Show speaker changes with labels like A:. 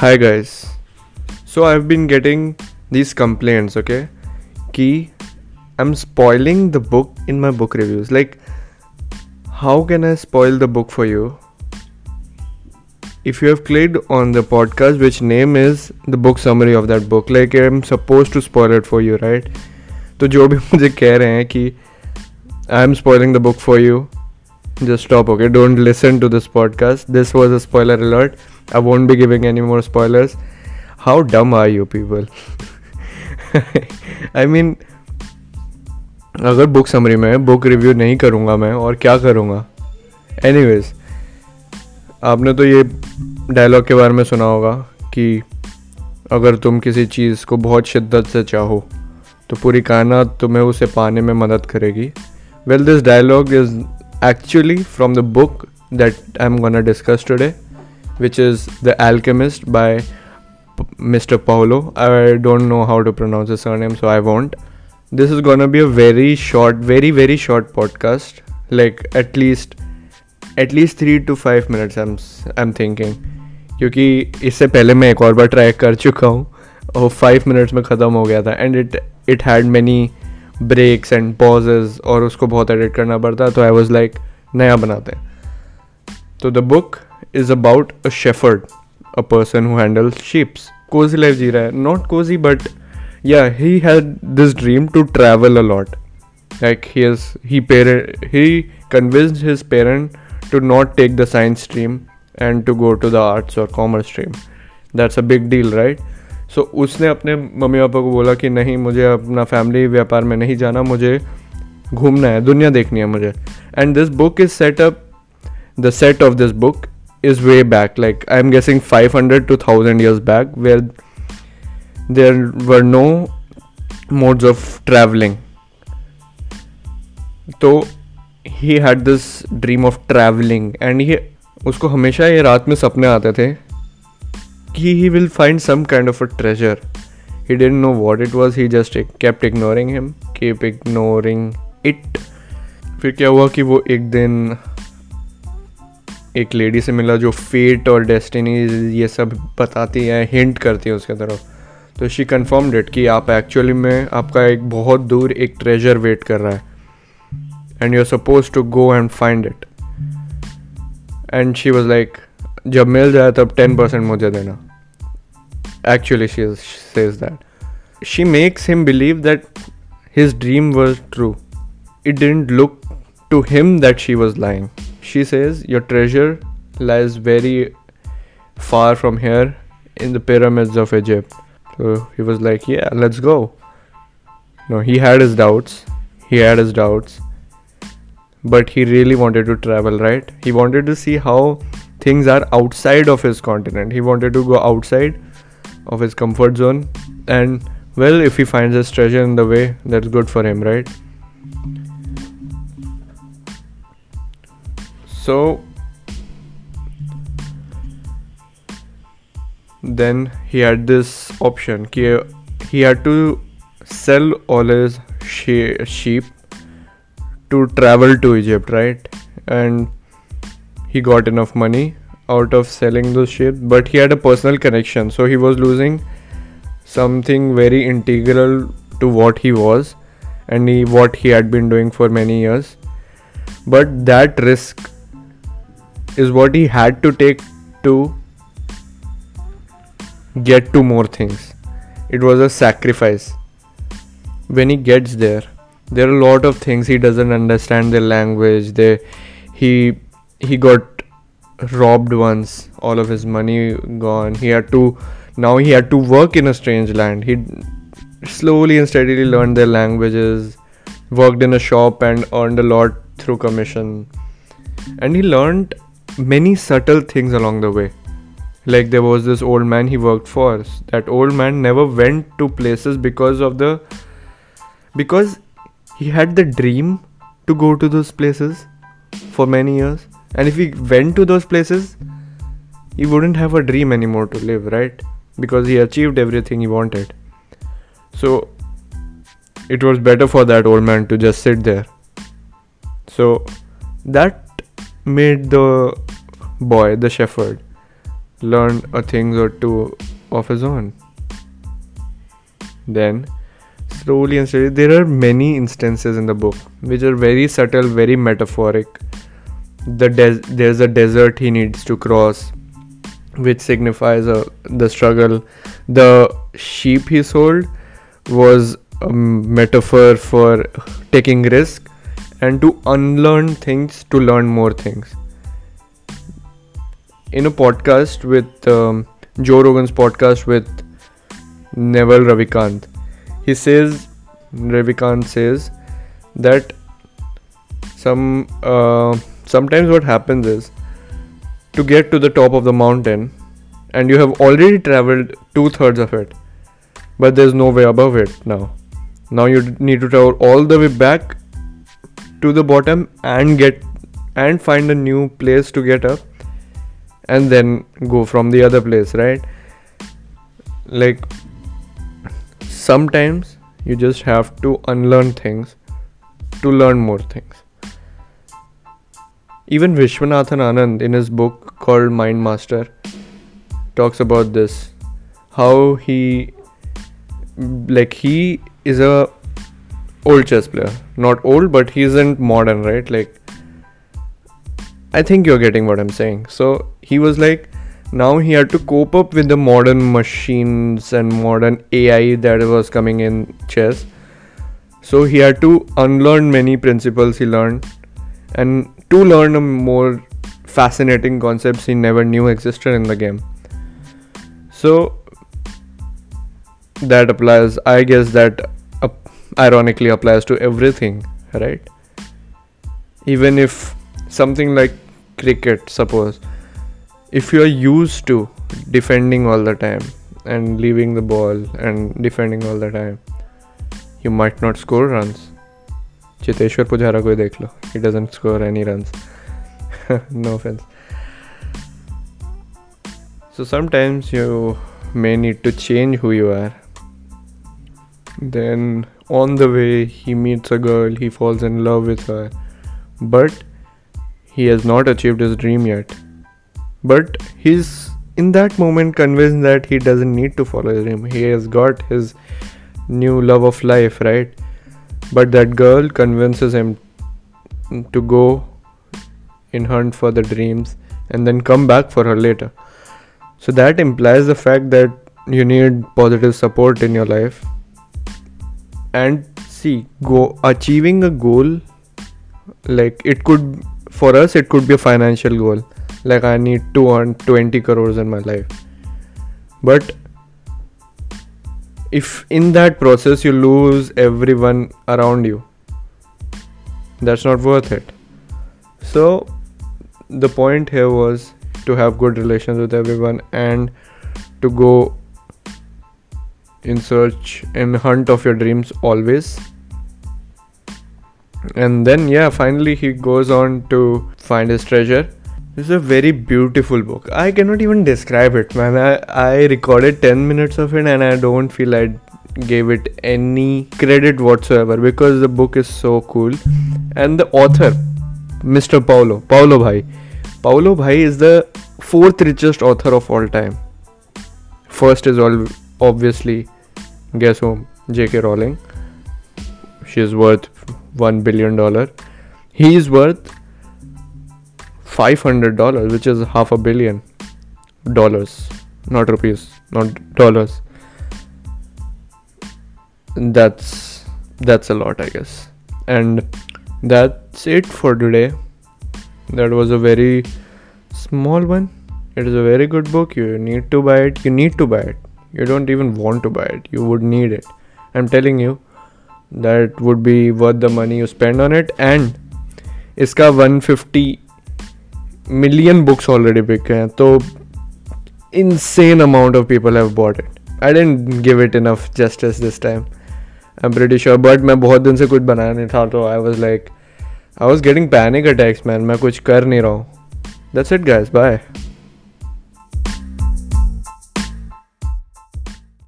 A: Hi guys. So I've been getting these complaints, okay? Ki I'm spoiling the book in my book reviews. Like how can I spoil the book for you? If you have clicked on the podcast which name is the book summary of that book, like I'm supposed to spoil it for you, right? तो जो भी मुझे कह रहे हैं कि I am spoiling the book for you just stop okay don't listen to this podcast this was a spoiler alert i won't be giving any more spoilers. How dumb are you people? I mean अगर book summary में book review नहीं करूँगा मैं और क्या करूँगा? Anyways आपने तो ये डायलॉग के बारे में सुना होगा कि अगर तुम किसी चीज़ को बहुत शिद्दत से चाहो तो पूरी कायनात तुम्हें उसे पाने में मदद करेगी। Well this dialogue is actually the book that I am gonna discuss today, which is The Alchemist by P- Mr. Paolo. I don't know how to pronounce his surname, so I won't. This is gonna be a very short, very very short podcast, like at least at least three to five minutes. I'm I'm thinking, क्योंकि इससे पहले मैं एक और बार try कर चुका हूँ और फाइव मिनट्स में ख़त्म हो गया था and it it had many breaks and pauses और उसको बहुत एडिट करना पड़ता तो आई वॉज़ लाइक नया बनाते हैं तो the book is about a shepherd a person who handle sheeps Cozi life जी रहा है नॉट कोजी बट या ही had this dream to travel a lot like he has he parent he convinced his parent to not take the science stream and to go to the arts or commerce stream that's a big deal right so so, उसने अपने mummy papa को बोला कि नहीं मुझे अपना family व्यापार में नहीं जाना मुझे घूमना है दुनिया देखनी है मुझे and this book is set up the set of this book is way back. Like, i'm guessing 500 to 1000 years back, where there were no modes of traveling. तो he had this dream of traveling and ये उसको हमेशा ये रात में सपने आते थे कि he will find some kind of a treasure he didn't know what it was he just kept ignoring him kept ignoring it फिर क्या हुआ कि वो एक दिन एक लेडी से मिला जो फेट और डेस्टिनी ये सब बताती है हिंट करती है उसके तरफ़। तो शी कन्फर्म इट कि आप एक्चुअली में, आपका एक बहुत दूर एक ट्रेजर वेट कर रहा है। And you are suppose to go and find it and she was like जब मिल जाए तब टेन परसेंट मुझे देना। Actually she says that she makes him believe that his dream was true it didn't look to him that she was lying She says, Your treasure lies very far from here in the pyramids of Egypt. So he was like, Yeah, let's go. No, he had his doubts. He had his doubts. But he really wanted to travel, right? He wanted to see how things are outside of his continent. He wanted to go outside of his comfort zone. And well, if he finds his treasure in the way, that's good for him, right? So then he had this option. He had to sell all his sheep to travel to Egypt, right? And he got enough money out of selling those sheep but he had a personal connection so he was losing something very integral to what he was and he, what he had been doing for many years but that risk is what he had to take to get to more things. It was a sacrifice. When he gets there there are a lot of things he doesn't understand the language they he he got robbed once all of his money gone. He had to now he had to work in a strange land. He slowly and steadily learned their languages worked in a shop and earned a lot through commission. And he learned many subtle things along the way like there was this old man he worked for that old man never went to places because of the because he had the dream to go to those places for many years and if he went to those places, he wouldn't have a dream anymore to live, right? Because he achieved everything he wanted. So it was better for that old man to just sit there. So that made the boy, the shepherd, learn a thing or two of his own. Then, slowly and slowly, there are many instances in the book which are very subtle, very metaphoric. The des- there's a desert he needs to cross, which signifies uh, the struggle. The sheep he sold was a metaphor for taking risk and to unlearn things to learn more things in a podcast with um, Joe Rogan's podcast with Naval Ravikant, he says Ravikant says that some uh, sometimes what happens is to get to the top of the mountain and you have already traveled two thirds of it, but there's no way above it now. Now you need to travel all the way back to the bottom and get and find a new place to get up and then go from the other place right? Like sometimes you just have to unlearn things to learn more things. Even Viswanathan Anand in his book called Mind Master talks about this how he like he is a old chess player not old but he isn't modern right like I think you're getting what I'm saying. So he was like, now he had to cope up with the modern machines and modern AI that was coming in chess. So he had to unlearn many principles he learned and to learn more fascinating concepts he never knew existed in the game. So that applies, I guess, that ironically applies to everything, right? Even if something like cricket suppose if you are used to defending all the time and leaving the ball and defending all the time you might not score runs. Dekh lo he doesn't score any runs. No offense. So sometimes you may need to change who you are then on the way he meets a girl he falls in love with her but he has not achieved his dream yet. But he's in that moment convinced that he doesn't need to follow his dream. He has got his new love of life, right? But that girl convinces him to go in hunt for the dreams and then come back for her later. So that implies the fact that you need positive support in your life. And see, go achieving a goal like it could for us it could be a financial goal. Like i need to earn 20 crores in my life. But if in that process you lose everyone around you that's not worth it. So the point here was to have good relations with everyone and to go in search and hunt of your dreams always. And then yeah finally he goes on to find his treasure. This is a very beautiful book. I cannot even describe it man. I, I recorded 10 minutes of it and i don't feel i gave it any credit whatsoever because the book is so cool. And the author mr paulo paulo bhai. Paulo bhai is the fourth richest author of all time. First is all obviously guess who jk rowling. She is worth 1 billion dollar. He is worth 500 dollars which is half a billion dollars. Not rupees not dollars. That's that's a lot i guess. And that's it for today. That was a very small one. It is a very good book. You need to buy it. You need to buy it you don't even want to buy it you would need it i'm telling you that would be worth the money you spend on it and इसका 150 million books already बिके हैं तो insane amount of people have bought it I didn't give it enough justice this time I'm pretty sure but मैं बहुत दिन से कुछ बनाया नहीं था तो I was like I was getting panic attacks man मैं कुछ कर नहीं रहा हूँ That's it guys bye